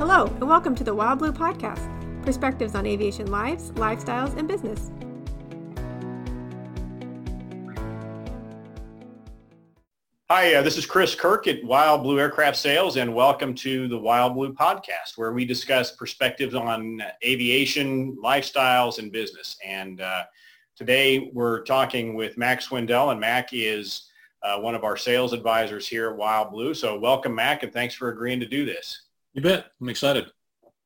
Hello, and welcome to the Wild Blue Podcast perspectives on aviation lives, lifestyles, and business. Hi, uh, this is Chris Kirk at Wild Blue Aircraft Sales, and welcome to the Wild Blue Podcast, where we discuss perspectives on aviation, lifestyles, and business. And uh, today we're talking with Mac Swindell, and Mac is uh, one of our sales advisors here at Wild Blue. So welcome, Mac, and thanks for agreeing to do this. You bet. I'm excited.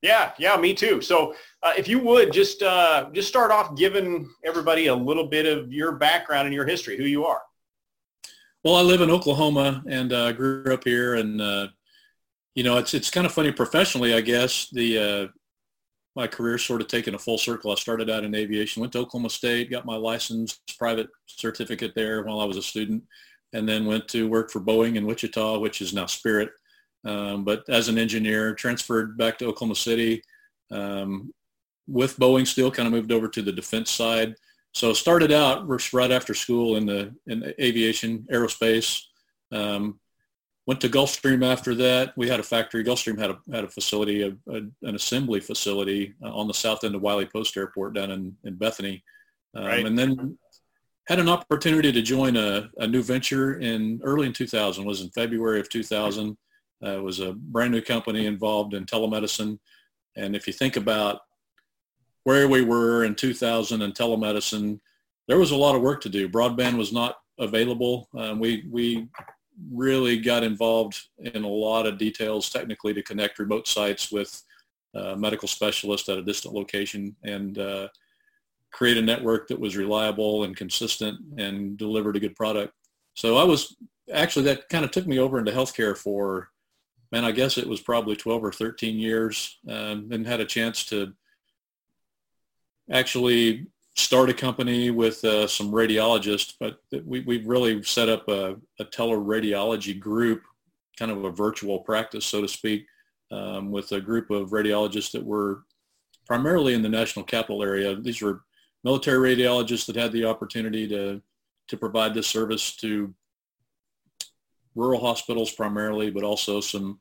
Yeah, yeah, me too. So uh, if you would just uh, just start off giving everybody a little bit of your background and your history, who you are. Well, I live in Oklahoma and uh, grew up here, and uh, you know, it's it's kind of funny professionally, I guess. The uh, my career sort of taken a full circle. I started out in aviation, went to Oklahoma State, got my license, private certificate there while I was a student, and then went to work for Boeing in Wichita, which is now Spirit. Um, but as an engineer, transferred back to Oklahoma City um, with Boeing. Still kind of moved over to the defense side. So started out right after school in the in aviation aerospace. Um, went to Gulfstream after that. We had a factory. Gulfstream had a had a facility, a, a, an assembly facility uh, on the south end of Wiley Post Airport down in in Bethany. Um, right. And then had an opportunity to join a, a new venture in early in 2000. Was in February of 2000. Uh, it was a brand new company involved in telemedicine. And if you think about where we were in 2000 in telemedicine, there was a lot of work to do. Broadband was not available. Um, we, we really got involved in a lot of details technically to connect remote sites with uh, medical specialists at a distant location and uh, create a network that was reliable and consistent and delivered a good product. So I was actually that kind of took me over into healthcare for man, I guess it was probably 12 or 13 years um, and had a chance to actually start a company with uh, some radiologists, but we, we've really set up a, a teleradiology group, kind of a virtual practice, so to speak, um, with a group of radiologists that were primarily in the national capital area. These were military radiologists that had the opportunity to, to provide this service to rural hospitals primarily, but also some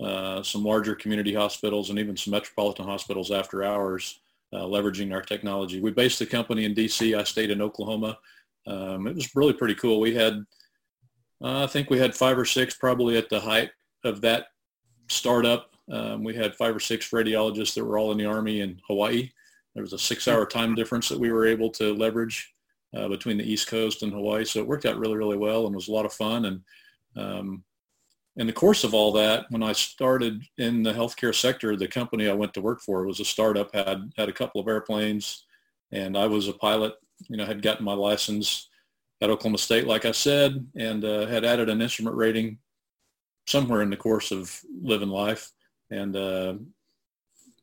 uh, some larger community hospitals and even some metropolitan hospitals after hours, uh, leveraging our technology. We based the company in D.C. I stayed in Oklahoma. Um, it was really pretty cool. We had, uh, I think we had five or six probably at the height of that startup. Um, we had five or six radiologists that were all in the Army in Hawaii. There was a six-hour time difference that we were able to leverage uh, between the East Coast and Hawaii. So it worked out really, really well and was a lot of fun. And um, in the course of all that, when I started in the healthcare sector, the company I went to work for was a startup, had had a couple of airplanes, and I was a pilot. You know, had gotten my license at Oklahoma State, like I said, and uh, had added an instrument rating somewhere in the course of living life, and uh,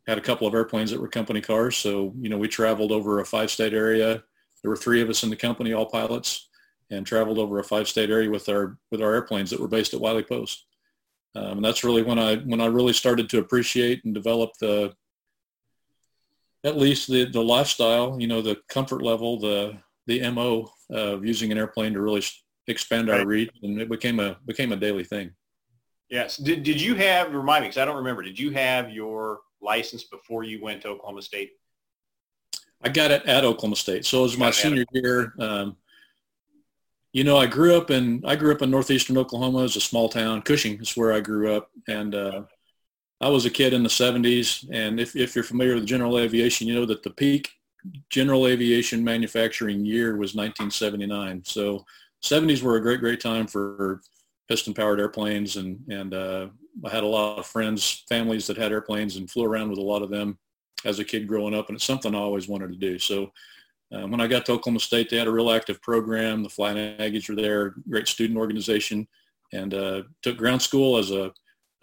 had a couple of airplanes that were company cars. So you know, we traveled over a five-state area. There were three of us in the company, all pilots and traveled over a five-state area with our with our airplanes that were based at Wiley Post. Um, and that's really when I when I really started to appreciate and develop the at least the the lifestyle, you know, the comfort level, the the mo of using an airplane to really expand our reach, and it became a became a daily thing. Yes. Did did you have remind me because I don't remember? Did you have your license before you went to Oklahoma State? I got it at Oklahoma State. So it was my senior year. Um, you know, I grew up in I grew up in northeastern Oklahoma. It's a small town. Cushing is where I grew up, and uh, I was a kid in the 70s. And if, if you're familiar with general aviation, you know that the peak general aviation manufacturing year was 1979. So 70s were a great, great time for piston-powered airplanes, and and uh, I had a lot of friends, families that had airplanes, and flew around with a lot of them as a kid growing up. And it's something I always wanted to do. So um, when I got to Oklahoma State, they had a real active program. The Flying Aggies were there, great student organization, and uh, took ground school as a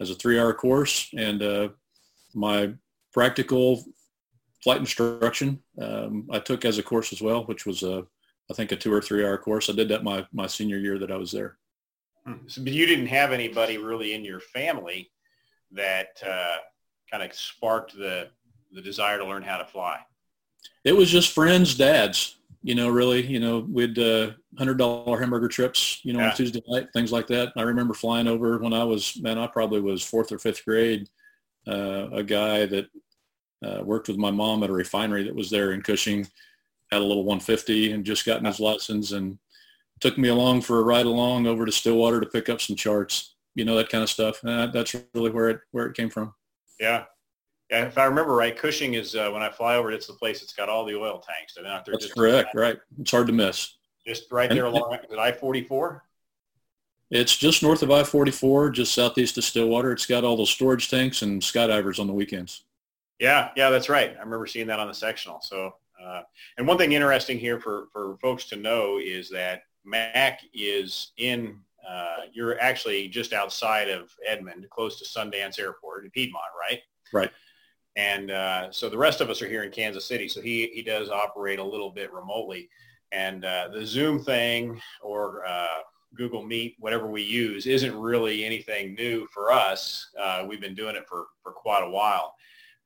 as a three-hour course. And uh, my practical flight instruction um, I took as a course as well, which was a I think a two or three-hour course. I did that my my senior year that I was there. Hmm. So, but you didn't have anybody really in your family that uh, kind of sparked the the desire to learn how to fly it was just friends, dads, you know, really, you know, we'd uh, hundred dollar hamburger trips, you know, yeah. on Tuesday night, things like that. I remember flying over when I was, man, I probably was fourth or fifth grade uh, a guy that uh, worked with my mom at a refinery that was there in Cushing, had a little 150 and just gotten his license and took me along for a ride along over to Stillwater to pick up some charts, you know, that kind of stuff. And that's really where it, where it came from. Yeah. If I remember right, Cushing is uh, when I fly over, it's the place that's got all the oil tanks. They're not there. That's correct. Right. It's hard to miss. Just right there along I-44. It's just north of I-44, just southeast of Stillwater. It's got all those storage tanks and skydivers on the weekends. Yeah, yeah, that's right. I remember seeing that on the sectional. So, uh, and one thing interesting here for, for folks to know is that Mac is in, uh, you're actually just outside of Edmond, close to Sundance Airport in Piedmont, right? Right. And uh, so the rest of us are here in Kansas City. So he, he does operate a little bit remotely. And uh, the Zoom thing or uh, Google Meet, whatever we use, isn't really anything new for us. Uh, we've been doing it for, for quite a while.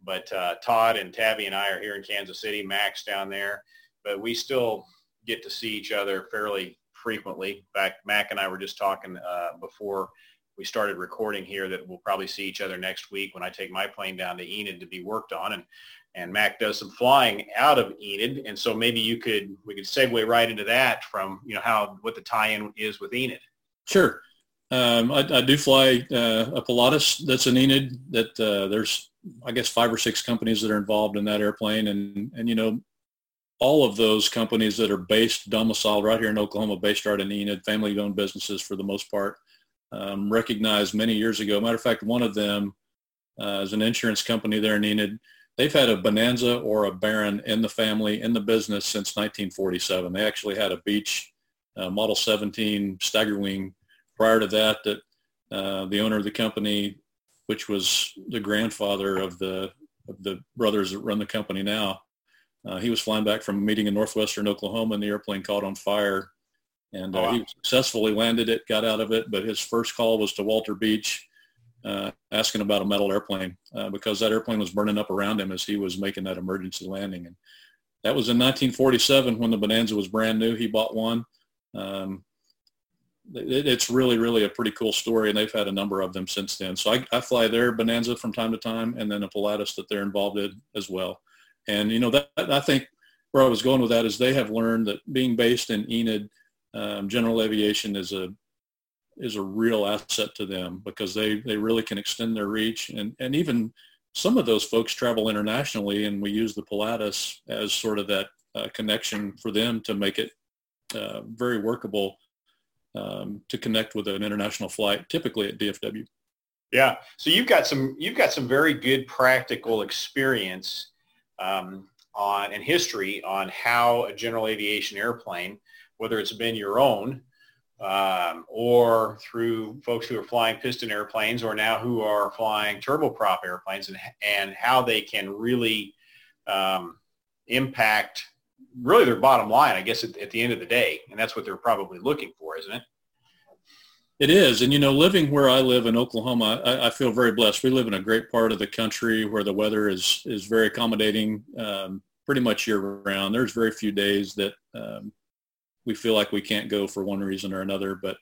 But uh, Todd and Tabby and I are here in Kansas City, Mac's down there. But we still get to see each other fairly frequently. In fact, Mac and I were just talking uh, before we started recording here that we'll probably see each other next week when I take my plane down to Enid to be worked on. And, and Mac does some flying out of Enid. And so maybe you could, we could segue right into that from, you know, how, what the tie-in is with Enid. Sure. Um, I, I, do fly uh, a Pilatus that's an Enid that uh, there's, I guess, five or six companies that are involved in that airplane. And, and, you know, all of those companies that are based, domiciled right here in Oklahoma, based right in Enid, family-owned businesses for the most part, um, recognized many years ago. Matter of fact, one of them uh, is an insurance company there in Enid. They've had a Bonanza or a Baron in the family, in the business since 1947. They actually had a Beech uh, Model 17 Staggerwing prior to that that uh, the owner of the company, which was the grandfather of the, of the brothers that run the company now, uh, he was flying back from a meeting in northwestern Oklahoma and the airplane caught on fire and uh, oh, wow. he successfully landed it, got out of it. But his first call was to Walter Beech, uh, asking about a metal airplane uh, because that airplane was burning up around him as he was making that emergency landing. And that was in 1947 when the Bonanza was brand new. He bought one. Um, it, it's really, really a pretty cool story, and they've had a number of them since then. So I, I fly their Bonanza from time to time, and then a Pilatus that they're involved in as well. And you know that I think where I was going with that is they have learned that being based in Enid – um, general aviation is a is a real asset to them because they, they really can extend their reach and, and even some of those folks travel internationally and we use the Pilatus as sort of that uh, connection for them to make it uh, very workable um, to connect with an international flight, typically at DFW. Yeah, so you've got some you've got some very good practical experience um, on and history on how a general aviation airplane whether it's been your own um, or through folks who are flying piston airplanes or now who are flying turboprop airplanes and, and how they can really um, impact really their bottom line, I guess, at, at the end of the day. And that's what they're probably looking for, isn't it? It is. And, you know, living where I live in Oklahoma, I, I, feel very blessed. We live in a great part of the country where the weather is, is very accommodating um, pretty much year round. There's very few days that um, we feel like we can't go for one reason or another. But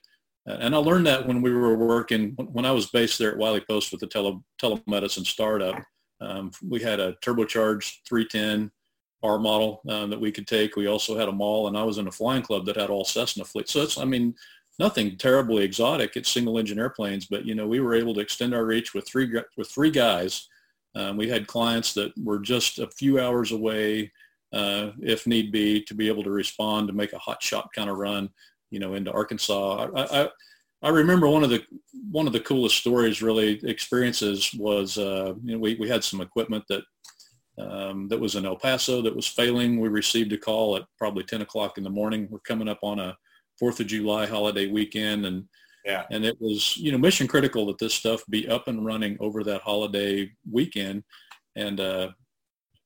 and I learned that when we were working when I was based there at Wiley Post with the tele, telemedicine startup. Um, we had a turbocharged 310 R model um, that we could take. We also had a mall, and I was in a flying club that had all Cessna fleet. So it's I mean nothing terribly exotic. It's single engine airplanes, but you know we were able to extend our reach with three with three guys. Um, we had clients that were just a few hours away uh, if need be, to be able to respond to make a hot shot kind of run, you know, into Arkansas. I, I, I remember one of the one of the coolest stories, really experiences, was uh, you know, we we had some equipment that um, that was in El Paso that was failing. We received a call at probably 10 o'clock in the morning. We're coming up on a Fourth of July holiday weekend, and yeah. and it was you know mission critical that this stuff be up and running over that holiday weekend. And uh,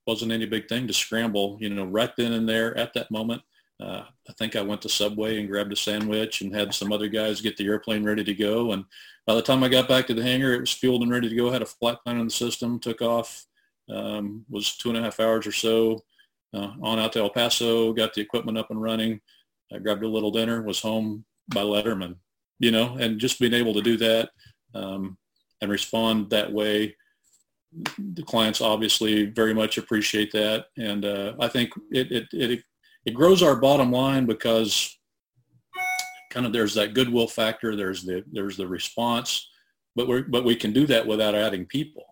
wasn't any big thing to scramble, you know, right then and there at that moment. Uh, I think I went to Subway and grabbed a sandwich and had some other guys get the airplane ready to go. And by the time I got back to the hangar, it was fueled and ready to go. I Had a flight plan in the system, took off, um, was two and a half hours or so uh, on out to El Paso, got the equipment up and running. I grabbed a little dinner, was home by Letterman, you know, and just being able to do that um, and respond that way the clients obviously very much appreciate that, and uh, I think it, it it it grows our bottom line because kind of there's that goodwill factor. There's the there's the response, but we but we can do that without adding people.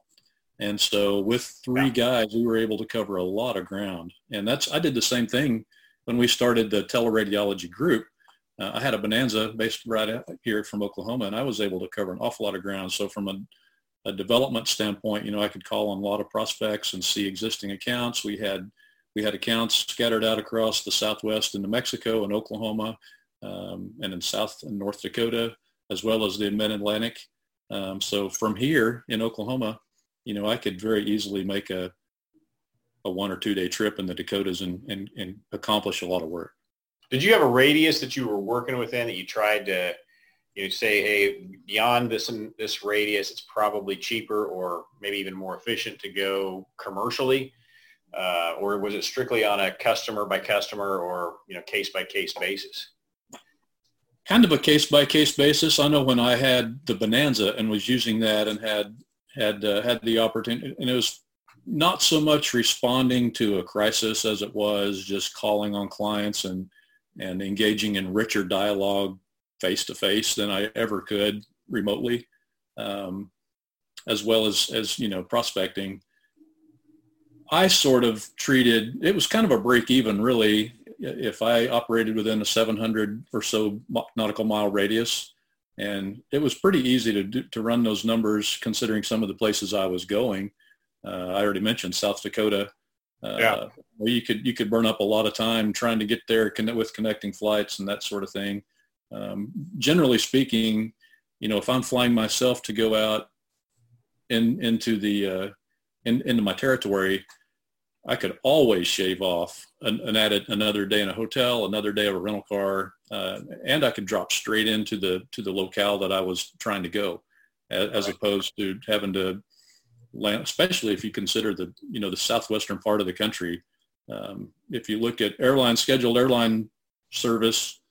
And so with three guys, we were able to cover a lot of ground. And that's I did the same thing when we started the teleradiology group. Uh, I had a bonanza based right here from Oklahoma, and I was able to cover an awful lot of ground. So from a, a development standpoint, you know, I could call on a lot of prospects and see existing accounts. We had we had accounts scattered out across the Southwest into Mexico and Oklahoma, um, and in South and North Dakota, as well as the Mid-Atlantic. Um, so from here in Oklahoma, you know, I could very easily make a a one or two day trip in the Dakotas and, and, and accomplish a lot of work. Did you have a radius that you were working within that you tried to, you say, hey, beyond this this radius, it's probably cheaper or maybe even more efficient to go commercially, uh, or was it strictly on a customer by customer or you know case by case basis? Kind of a case by case basis. I know when I had the Bonanza and was using that and had had uh, had the opportunity, and it was not so much responding to a crisis as it was just calling on clients and and engaging in richer dialogue face to face than I ever could remotely, um, as well as as you know prospecting. I sort of treated it was kind of a break even really if I operated within a 700 or so nautical mile radius and it was pretty easy to do, to run those numbers considering some of the places I was going. Uh, I already mentioned South Dakota. Uh, yeah. Where you could you could burn up a lot of time trying to get there connect with connecting flights and that sort of thing. Um, generally speaking, you know, if I'm flying myself to go out in into the uh, in, into my territory, I could always shave off and, and add another day in a hotel, another day of a rental car, uh, and I could drop straight into the to the locale that I was trying to go, as, as opposed to having to land, especially if you consider the you know the southwestern part of the country. Um, if you look at airline scheduled airline service,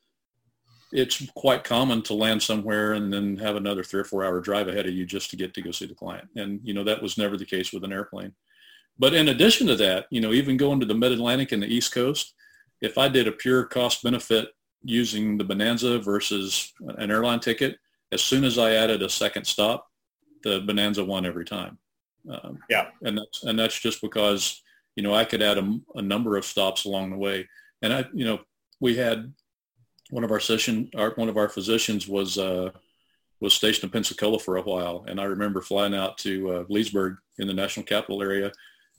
it's quite common to land somewhere and then have another three or four hour drive ahead of you just to get to go see the client. And you know that was never the case with an airplane. But in addition to that, you know, even going to the Mid-Atlantic and the East Coast, if I did a pure cost benefit using the Bonanza versus an airline ticket, as soon as I added a second stop, the Bonanza won every time. Um, yeah, and that's and that's just because you know I could add a, a, number of stops along the way, and I you know we had one of our session our, one of our physicians was uh, was stationed in Pensacola for a while, and I remember flying out to uh, Leesburg in the national capital area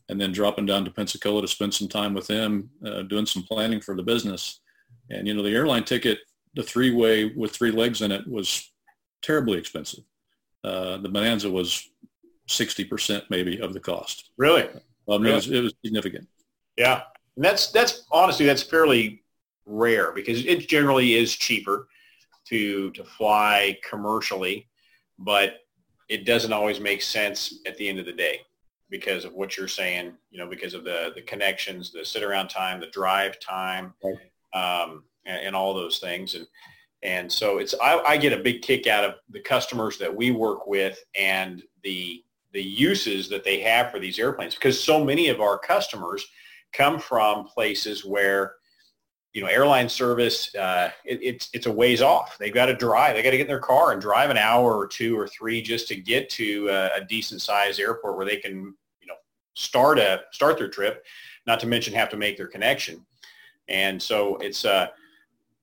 and then dropping down to Pensacola to spend some time with them, uh, doing some planning for the business. And, you know, the airline ticket, the three-way with three legs in it was terribly expensive. Uh, the Bonanza was 60% maybe of the cost. Really? Um, really? It, was, it was significant. Yeah. And that's, that's honestly, that's fairly rare because it generally is cheaper to, to fly commercially, but it doesn't always make sense at the end of the day because of what you're saying, you know, because of the, the connections, the sit around time, the drive time, um, and, and, all those things. And, and so it's, I, I get a big kick out of the customers that we work with and the, the uses that they have for these airplanes because so many of our customers come from places where you know, airline service, uh, it, it's it's a ways off. They've got to drive. They got to get in their car and drive an hour or two or three just to get to a, a decent sized airport where they can, you know, start a start their trip. Not to mention have to make their connection. And so it's, uh,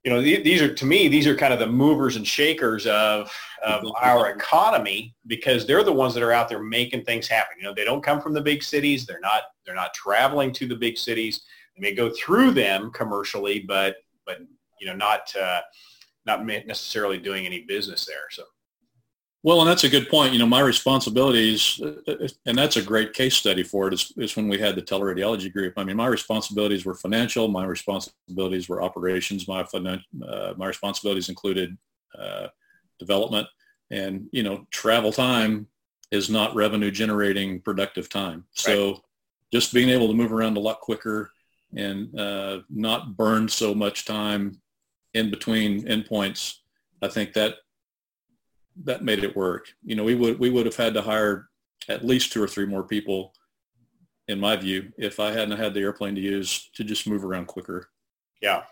you know, th- these are to me these are kind of the movers and shakers of of our economy because they're the ones that are out there making things happen. You know, they don't come from the big cities. They're not they're not traveling to the big cities may go through them commercially, but but you know not uh, not necessarily doing any business there. So. Well, and that's a good point. You know, my responsibilities, uh, and that's a great case study for it, is, is when we had the teleradiology group. I mean, my responsibilities were financial. My responsibilities were operations. My uh, my responsibilities included uh, development, and you know, travel time is not revenue generating productive time. So, right. just being able to move around a lot quicker, and uh, not burn so much time in between endpoints, I think that that made it work. You know, we would we would have had to hire at least two or three more people, in my view, if I hadn't had the airplane to use to just move around quicker. Yeah.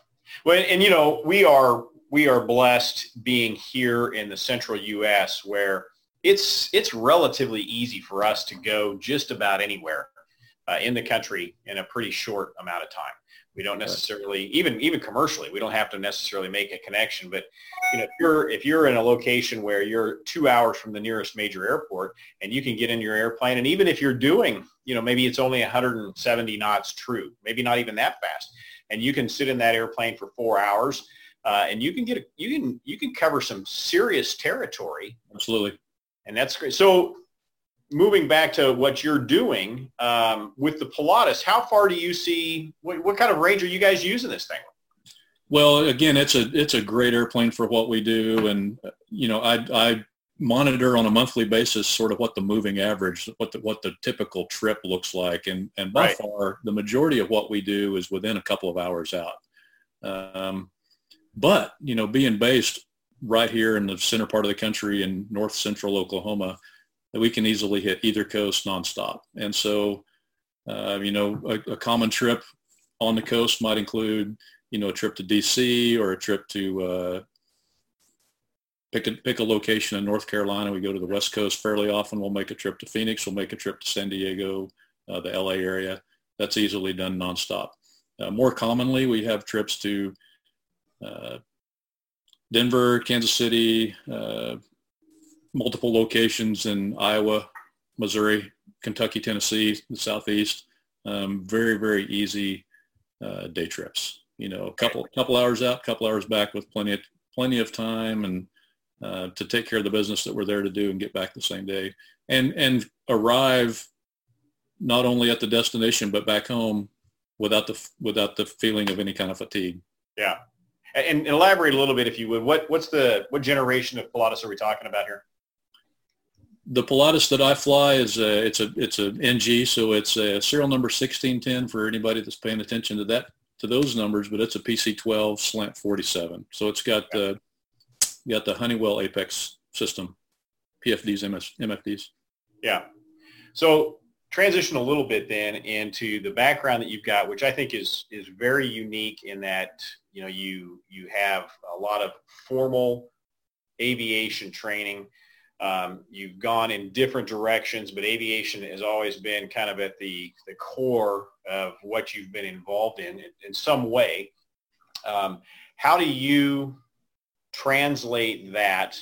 Well, and you know, we are we are blessed being here in the central U.S. where it's it's relatively easy for us to go just about anywhere uh, in the country in a pretty short amount of time. We don't necessarily even even commercially we don't have to necessarily make a connection. But you know if you're if you're in a location where you're two hours from the nearest major airport and you can get in your airplane and even if you're doing you know maybe it's only 170 knots true maybe not even that fast and you can sit in that airplane for four hours uh, and you can get a, you can you can cover some serious territory. Absolutely, and that's great. So moving back to what you're doing um, with the Pilatus, how far do you see? What, what, kind of range are you guys using this thing? Well, again, it's a it's a great airplane for what we do, and you know, I I monitor on a monthly basis sort of what the moving average, what the what the typical trip looks like, and and by right. far the majority of what we do is within a couple of hours out. Um, but you know, being based right here in the center part of the country in north central Oklahoma, that we can easily hit either coast nonstop. And so, uh, you know, a, a, common trip on the coast might include, you know, a trip to DC or a trip to uh, pick a pick a location in North Carolina. We go to the West Coast fairly often. We'll make a trip to Phoenix. We'll make a trip to San Diego, uh, the LA area. That's easily done nonstop. Uh, more commonly, we have trips to uh, Denver, Kansas City, uh, multiple locations in Iowa, Missouri, Kentucky, Tennessee, the Southeast. Um, very, very easy uh, day trips. You know, a couple couple hours out, couple hours back with plenty of plenty of time and uh, to take care of the business that we're there to do and get back the same day and and arrive not only at the destination but back home without the without the feeling of any kind of fatigue. Yeah, and elaborate a little bit, if you would. What what's the what generation of Pilatus are we talking about here? The Pilatus that I fly is a, it's a it's a NG, so it's a serial number 1610 for anybody that's paying attention to that to those numbers. But it's a PC12 slant 47, so it's got the got the Honeywell Apex system, PFDs, MS, MFDs. Yeah. So transition a little bit then into the background that you've got, which I think is is very unique in that you know you you have a lot of formal aviation training. Um, you've gone in different directions, but aviation has always been kind of at the the core of what you've been involved in in, in some way. Um, how do you translate that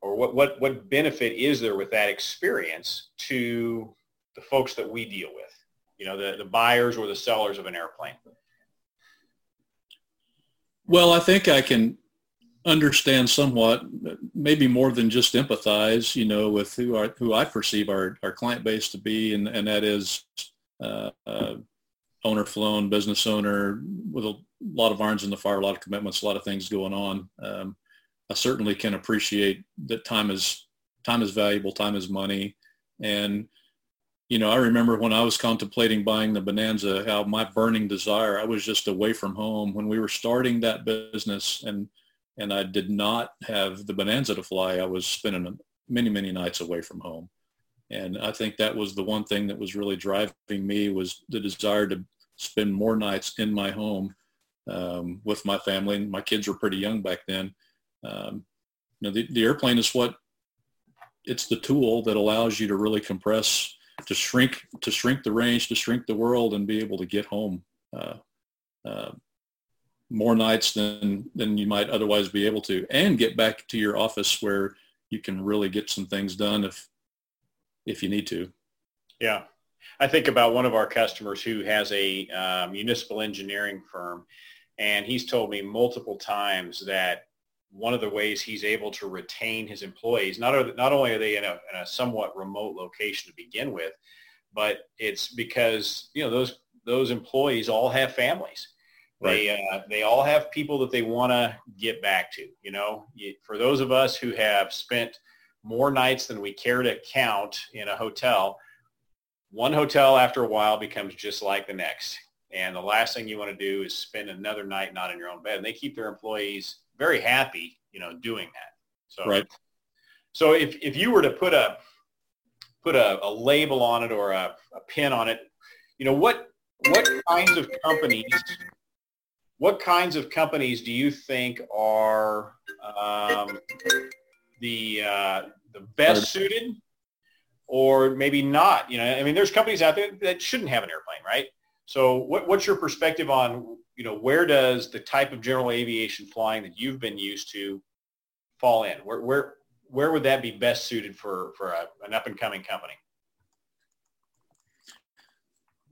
or what, what, what benefit is there with that experience to the folks that we deal with, you know, the, the buyers or the sellers of an airplane? Well, I think I can understand somewhat, maybe more than just empathize, you know, with who are who I perceive our, our client base to be, and, and that is uh, uh, owner flown business owner with a lot of irons in the fire, a lot of commitments, a lot of things going on. Um, I certainly can appreciate that time is time is valuable, time is money, and you know, I remember when I was contemplating buying the Bonanza, how my burning desire, I was just away from home when we were starting that business and, and I did not have the Bonanza to fly. I was spending many, many nights away from home. And I think that was the one thing that was really driving me was the desire to spend more nights in my home um, with my family. And my kids were pretty young back then. Um, you know, the, the airplane is what it's the tool that allows you to really compress to shrink to shrink the range, to shrink the world, and be able to get home uh, uh, more nights than than you might otherwise be able to, and get back to your office where you can really get some things done if if you need to. Yeah, I think about one of our customers who has a uh, municipal engineering firm, and he's told me multiple times that one of the ways he's able to retain his employees, not, not only are they in a, in a somewhat remote location to begin with, but it's because, you know, those, those employees all have families. Right. They, uh, they all have people that they want to get back to, you know, for those of us who have spent more nights than we care to count in a hotel, one hotel after a while becomes just like the next. And the last thing you want to do is spend another night not in your own bed. And they keep their employees very happy, you know, doing that. So, right. So if, if you were to put a, put a, a label on it or a, a pin on it, you know, what what kinds of companies what kinds of companies do you think are um, the uh, the best suited? Or maybe not you know i mean there's companies out there that shouldn't have an airplane right? So what, what's your perspective on you know where does the type of general aviation flying that you've been used to fall in? Where where where would that be best suited for for a, an up and coming company?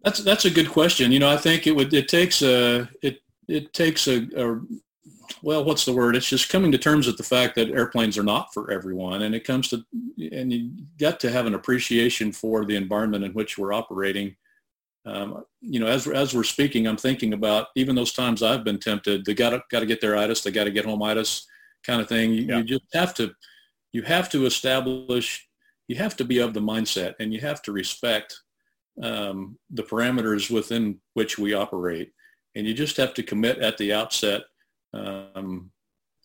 That's that's a good question. You know i think it would it takes a it it takes a, a well, what's the word? It's just coming to terms with the fact that airplanes are not for everyone, and it comes to, and you got to have an appreciation for the environment in which we're operating. Um, you know, as as we're speaking, I'm thinking about even those times I've been tempted. They got to got to get their itis, they got to get home itis, kind of thing. You, yeah. you just have to, you have to establish, you have to be of the mindset, and you have to respect um, the parameters within which we operate, and you just have to commit at the outset um,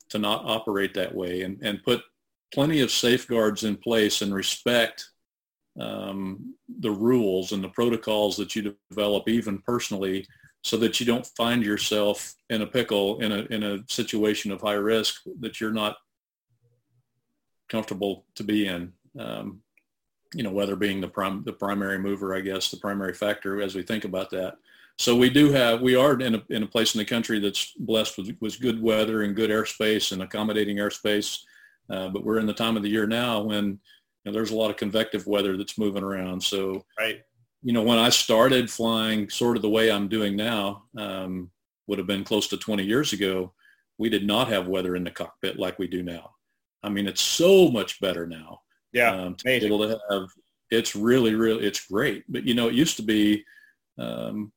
to not operate that way and, and put plenty of safeguards in place and respect um, the rules and the protocols that you develop even personally so that you don't find yourself in a pickle in a, in a situation of high risk that you're not comfortable to be in. Um, you know, weather being the prim- the primary mover, I guess, the primary factor as we think about that. So we do have, we are in a, in a place in the country that's blessed with, with good weather and good airspace and accommodating airspace. Uh, but we're in the time of the year now when you know, there's a lot of convective weather that's moving around. So, right. you know, when I started flying sort of the way I'm doing now, um, would have been close to 20 years ago, we did not have weather in the cockpit like we do now. I mean, it's so much better now. Yeah, um, to be able to have, it's really, really, it's great. But you know, it used to be, um,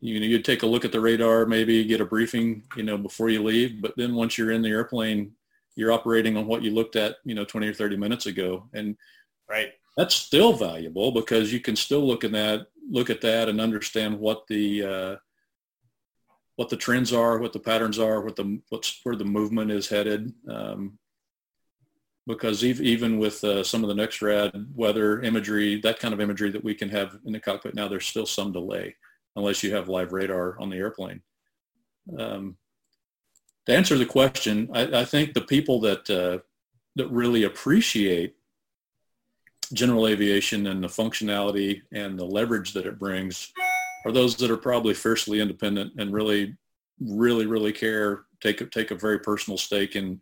you know, you'd take a look at the radar, maybe get a briefing, you know, before you leave. But then once you're in the airplane, you're operating on what you looked at, you know, 20 or 30 minutes ago. And right. that's still valuable because you can still look at that, look at that and understand what the, uh, what the trends are, what the patterns are, what the, what's where the movement is headed. Um, because even with uh, some of the NEXRAD weather imagery, that kind of imagery that we can have in the cockpit now, there's still some delay unless you have live radar on the airplane. Um, to answer the question, I, I think the people that uh, that really appreciate general aviation and the functionality and the leverage that it brings are those that are probably fiercely independent and really, really, really care, take take a very personal stake in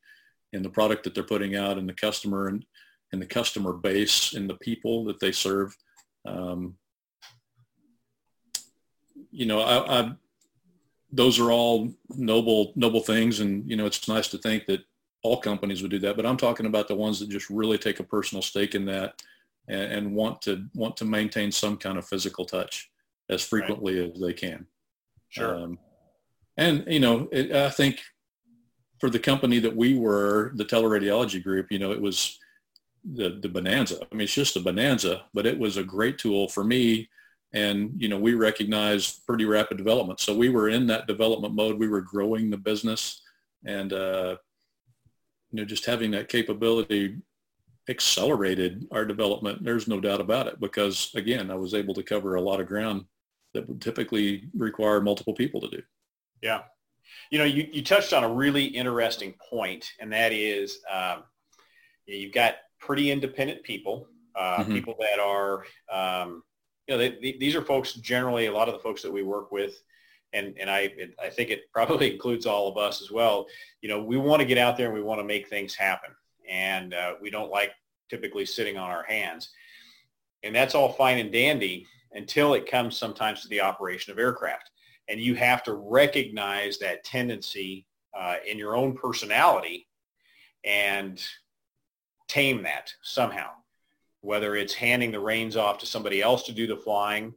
in the product that they're putting out and the customer and, and the customer base and the people that they serve. Um, you know, I, I, those are all noble, noble things. And, you know, it's nice to think that all companies would do that, but I'm talking about the ones that just really take a personal stake in that and, and want to want to maintain some kind of physical touch as frequently right. as they can. Sure. Um, and, you know, it, I think for the company that we were, the teleradiology group, you know, it was the, the bonanza. I mean, it's just a bonanza, but it was a great tool for me. And you know we recognized pretty rapid development. So we were in that development mode. We were growing the business and uh, you know just having that capability accelerated our development. There's no doubt about it because again i was able to cover a lot of ground that would typically require multiple people to do. Yeah you know you, you touched on a really interesting point and that is um, you've got pretty independent people uh, mm-hmm. people that are um, you know, they, these are folks generally, a lot of the folks that we work with, and, and I, it, I think it probably includes all of us as well. You know, we want to get out there and we want to make things happen. And uh, we don't like typically sitting on our hands. And that's all fine and dandy until it comes sometimes to the operation of aircraft. And you have to recognize that tendency uh, in your own personality and tame that somehow whether it's handing the reins off to somebody else to do the flying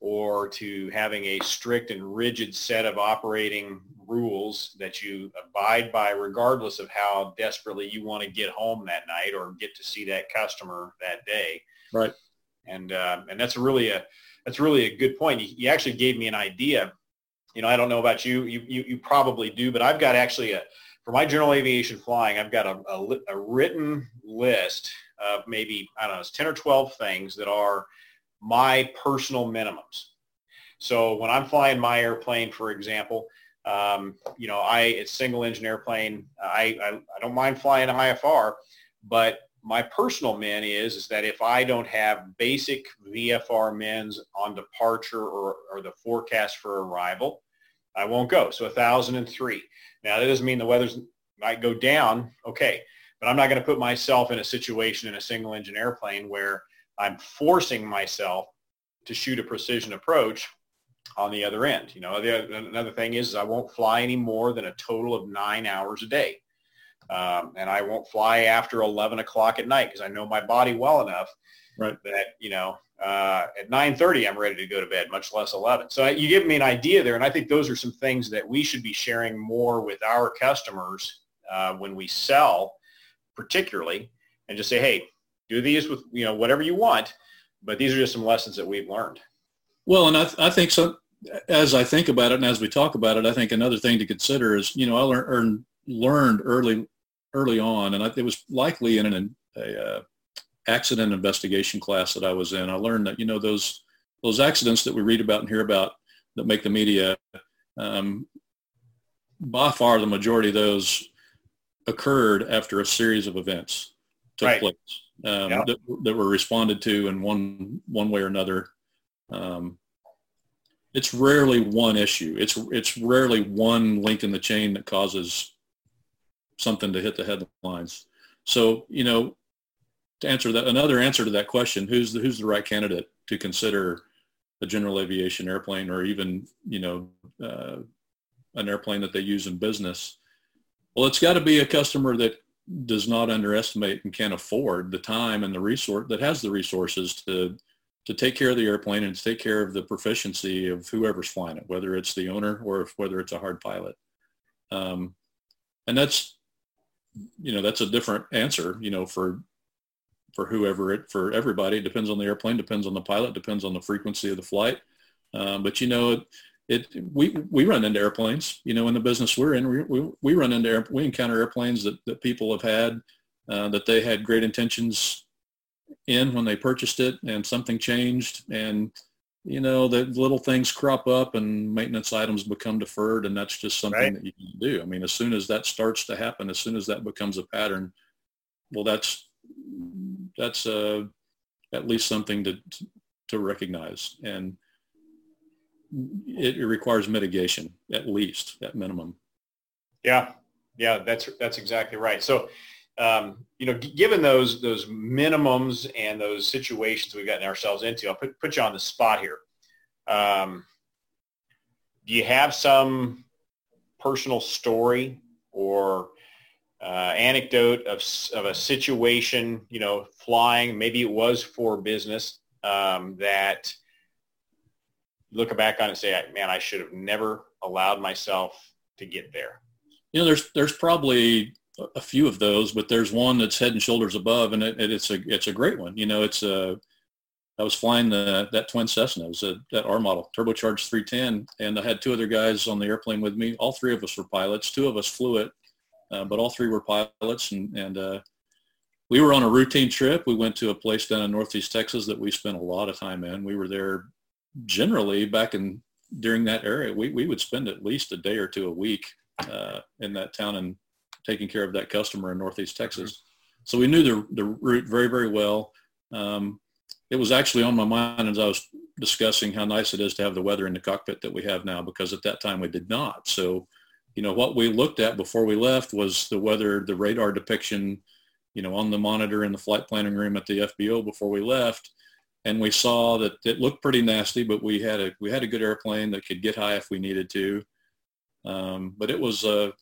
or to having a strict and rigid set of operating rules that you abide by regardless of how desperately you want to get home that night or get to see that customer that day. Right. And, uh, and that's really a, that's really a good point. You, you, actually gave me an idea. You know, I don't know about you. You, you, you probably do, but I've got actually a for my general aviation flying, I've got a, a, a written list of maybe, I don't know, it's 10 or 12 things that are my personal minimums. So when I'm flying my airplane, for example, um, you know, I it's single engine airplane. I, I, I don't mind flying IFR, but my personal min is is that if I don't have basic VFR mins on departure or, or the forecast for arrival, I won't go. So 1,003. Now that doesn't mean the weather's might go down. Okay, but I'm not going to put myself in a situation in a single engine airplane where I'm forcing myself to shoot a precision approach on the other end. You know, the, another thing is, is I won't fly any more than a total of nine hours a day. Um, and I won't fly after 11 o'clock at night because I know my body well enough right. that, you know, uh, at 9.30 I'm ready to go to bed, much less 11. So you give me an idea there. And I think those are some things that we should be sharing more with our customers uh, when we sell particularly and just say, hey, do these with, you know, whatever you want. But these are just some lessons that we've learned. Well, and I, th- I think so. As I think about it and as we talk about it, I think another thing to consider is, you know, I learned learned early early on, and I, it was likely in an a, uh, accident investigation class that I was in. I learned that you know those those accidents that we read about and hear about that make the media, um, by far the majority of those occurred after a series of events took right. place um, yeah. that, that, were responded to in one one way or another. Um, it's rarely one issue. It's it's rarely one link in the chain that causes something to hit the headlines. So you know, to answer that, another answer to that question: who's the who's the right candidate to consider a general aviation airplane, or even you know uh, an airplane that they use in business? Well, it's got to be a customer that does not underestimate and can't afford the time and the resource that has the resources to to take care of the airplane and to take care of the proficiency of whoever's flying it, whether it's the owner or if, whether it's a hard pilot. Um, and that's you know that's a different answer you know for for whoever it for everybody it depends on the airplane depends on the pilot depends on the frequency of the flight um, but you know it, it we we run into airplanes you know in the business we're in we, we, we run into air, we encounter airplanes that, that people have had uh, that they had great intentions in when they purchased it and something changed and you know, the little things crop up and maintenance items become deferred and that's just something right. that you can do. I mean, as soon as that starts to happen, as soon as that becomes a pattern, well, that's, that's uh, at least something to, to recognize. And it, requires mitigation, at least, at minimum. Yeah. Yeah, that's, that's exactly right. So um, you know, given those those minimums and those situations we've gotten ourselves into, I'll put, put you on the spot here. Um, do you have some personal story or uh, anecdote of, of a situation, you know, flying, maybe it was for business, um, that look back on and say, man, I should have never allowed myself to get there? You know, there's, there's probably a few of those, but there's one that's head and shoulders above, and it, it's a it's a great one. You know, it's a I was flying the that twin Cessna. It was a, that R model, turbocharged 310, and I had two other guys on the airplane with me. All three of us were pilots. Two of us flew it, uh, but all three were pilots, and and uh, we were on a routine trip. We went to a place down in Northeast Texas that we spent a lot of time in. We were there generally back in during that area. We we would spend at least a day or two a week uh, in that town and taking care of that customer in Northeast Texas. Mm-hmm. So we knew the, the route very, very well. Um, it was actually on my mind as I was discussing how nice it is to have the weather in the cockpit that we have now, because at that time we did not. So, you know, what we looked at before we left was the weather, the radar depiction, you know, on the monitor in the flight planning room at the FBO before we left. And we saw that it looked pretty nasty, but we had a, we had a good airplane that could get high if we needed to. Um, but it was, a, it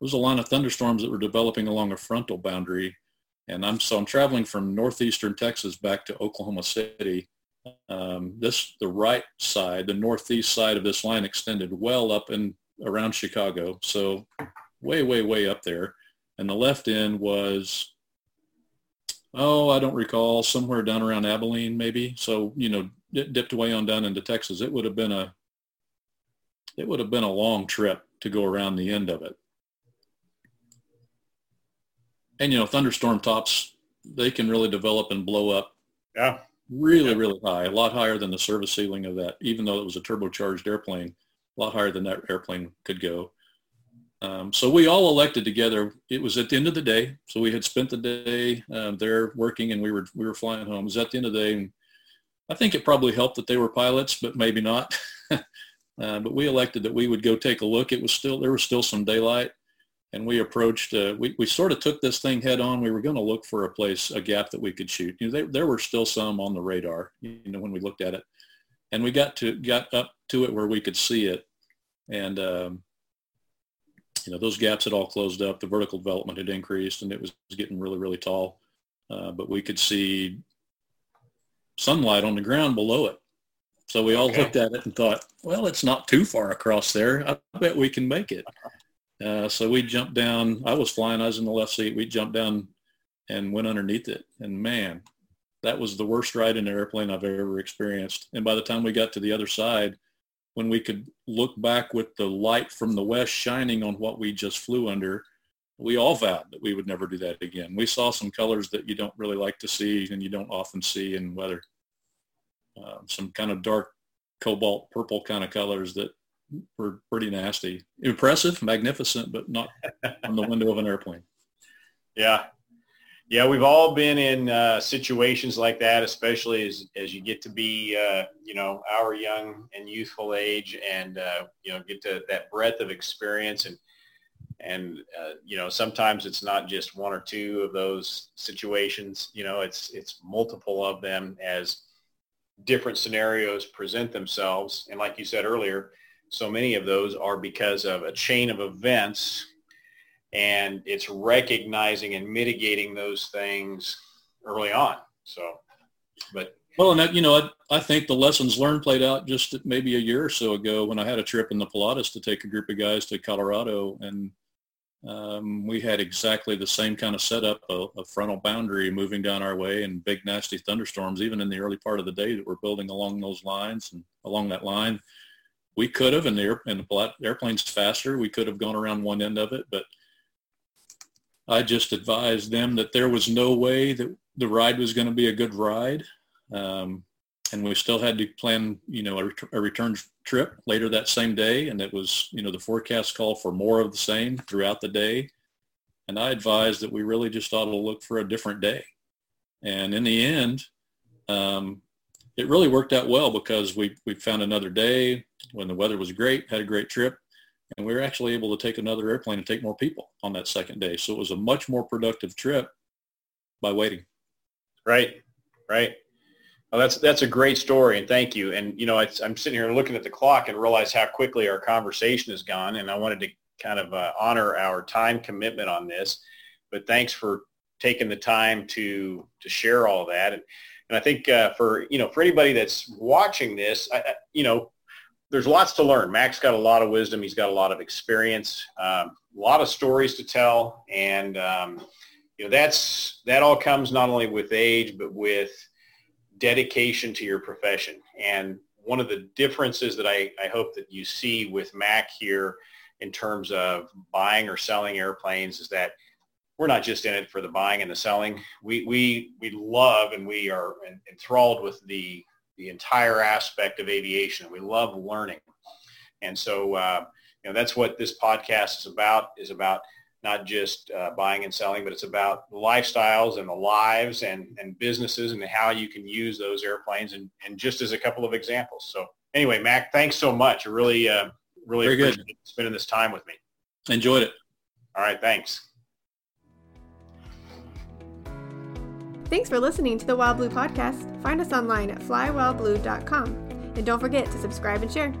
was a line of thunderstorms that were developing along a frontal boundary. And I'm so I'm traveling from northeastern Texas back to Oklahoma City. Um, this the right side, the northeast side of this line extended well up and around Chicago, so way, way, way up there. And the left end was, oh, I don't recall, somewhere down around Abilene, maybe. So you know, it dipped away on down into Texas. It would have been a, it would have been a long trip to go around the end of it. and you know, thunderstorm tops, they can really develop and blow up. Yeah. Really, yeah. really high, a lot higher than the service ceiling of that, even though it was a turbocharged airplane, a lot higher than that airplane could go. Um, so we all elected together. It was at the end of the day. So we had spent the day um, there working and we were, we were flying home. It was at the end of the day. And I think it probably helped that they were pilots, but maybe not. uh, but we elected that we would go take a look. It was still, there was still some daylight and we approached, uh, we, we sort of took this thing head on. We were going to look for a place, a gap that we could shoot. You know, they, there were still some on the radar, you know, when we looked at it and we got to, got up to it where we could see it. And, um, you know, those gaps had all closed up. The vertical development had increased and it was getting really, really tall. Uh, but we could see sunlight on the ground below it. So we all okay. looked at it and thought, well, it's not too far across there. I bet we can make it. Uh, so we jumped down. I was flying. I was in the left seat. We jumped down and went underneath it. And man, that was the worst ride in an airplane I've ever experienced. And by the time we got to the other side, when we could look back with the light from the west shining on what we just flew under, we all vowed that we would never do that again. We saw some colors that you don't really like to see and you don't often see in weather. Uh, some kind of dark cobalt purple kind of colors that were pretty nasty. Impressive, magnificent, but not on the window of an airplane. Yeah, yeah, we've all been in uh, situations like that, especially as, as you get to be, uh, you know, our young and youthful age and, uh, you know, get to that breadth of experience. And, and uh, you know, sometimes it's not just one or two of those situations, you know, it's, it's multiple of them as different scenarios present themselves. And like you said earlier, so many of those are because of a chain of events and it's recognizing and mitigating those things early on. So, but well, and that, you know, I, I think the lessons learned played out just maybe a year or so ago when I had a trip in the Pilatus to take a group of guys to Colorado, and um, we had exactly the same kind of setup, a, a, frontal boundary moving down our way, and big nasty thunderstorms, even in the early part of the day that we're building along those lines and along that line. We could have, and the, air, and the airplane's faster. We could have gone around one end of it, but I just advised them that there was no way that the ride was going to be a good ride. Um, and we still had to plan, you know, a, ret- a, return trip later that same day. And it was, you know, the forecast called for more of the same throughout the day. And I advised that we really just ought to look for a different day. And in the end, um, it really worked out well because we, we found another day when the weather was great, had a great trip, and we were actually able to take another airplane and take more people on that second day. So it was a much more productive trip by waiting. Right, right. Well, that's that's a great story, and thank you. And you know, I'm sitting here looking at the clock and realize how quickly our conversation has gone, and I wanted to kind of uh, honor our time commitment on this. But thanks for taking the time to to share all that. And, and I think uh, for you know for anybody that's watching this, I, you know, there's lots to learn. Mac's got a lot of wisdom. He's got a lot of experience, um, a lot of stories to tell, and um, you know that's that all comes not only with age but with dedication to your profession. And one of the differences that I, I hope that you see with Mac here in terms of buying or selling airplanes is that we're not just in it for the buying and the selling. We we we love and we are enthralled with the the entire aspect of aviation. We love learning. And so, uh, you know, that's what this podcast is about, is about not just uh, buying and selling, but it's about the lifestyles and the lives and, and businesses and how you can use those airplanes and, and just as a couple of examples. So anyway, Mac, thanks so much. I really, uh, really Very appreciate good. spending this time with me. Enjoyed it. All right. Thanks. Thanks for listening to the Wild Blue Podcast. Find us online at flywildblue.com. And don't forget to subscribe and share.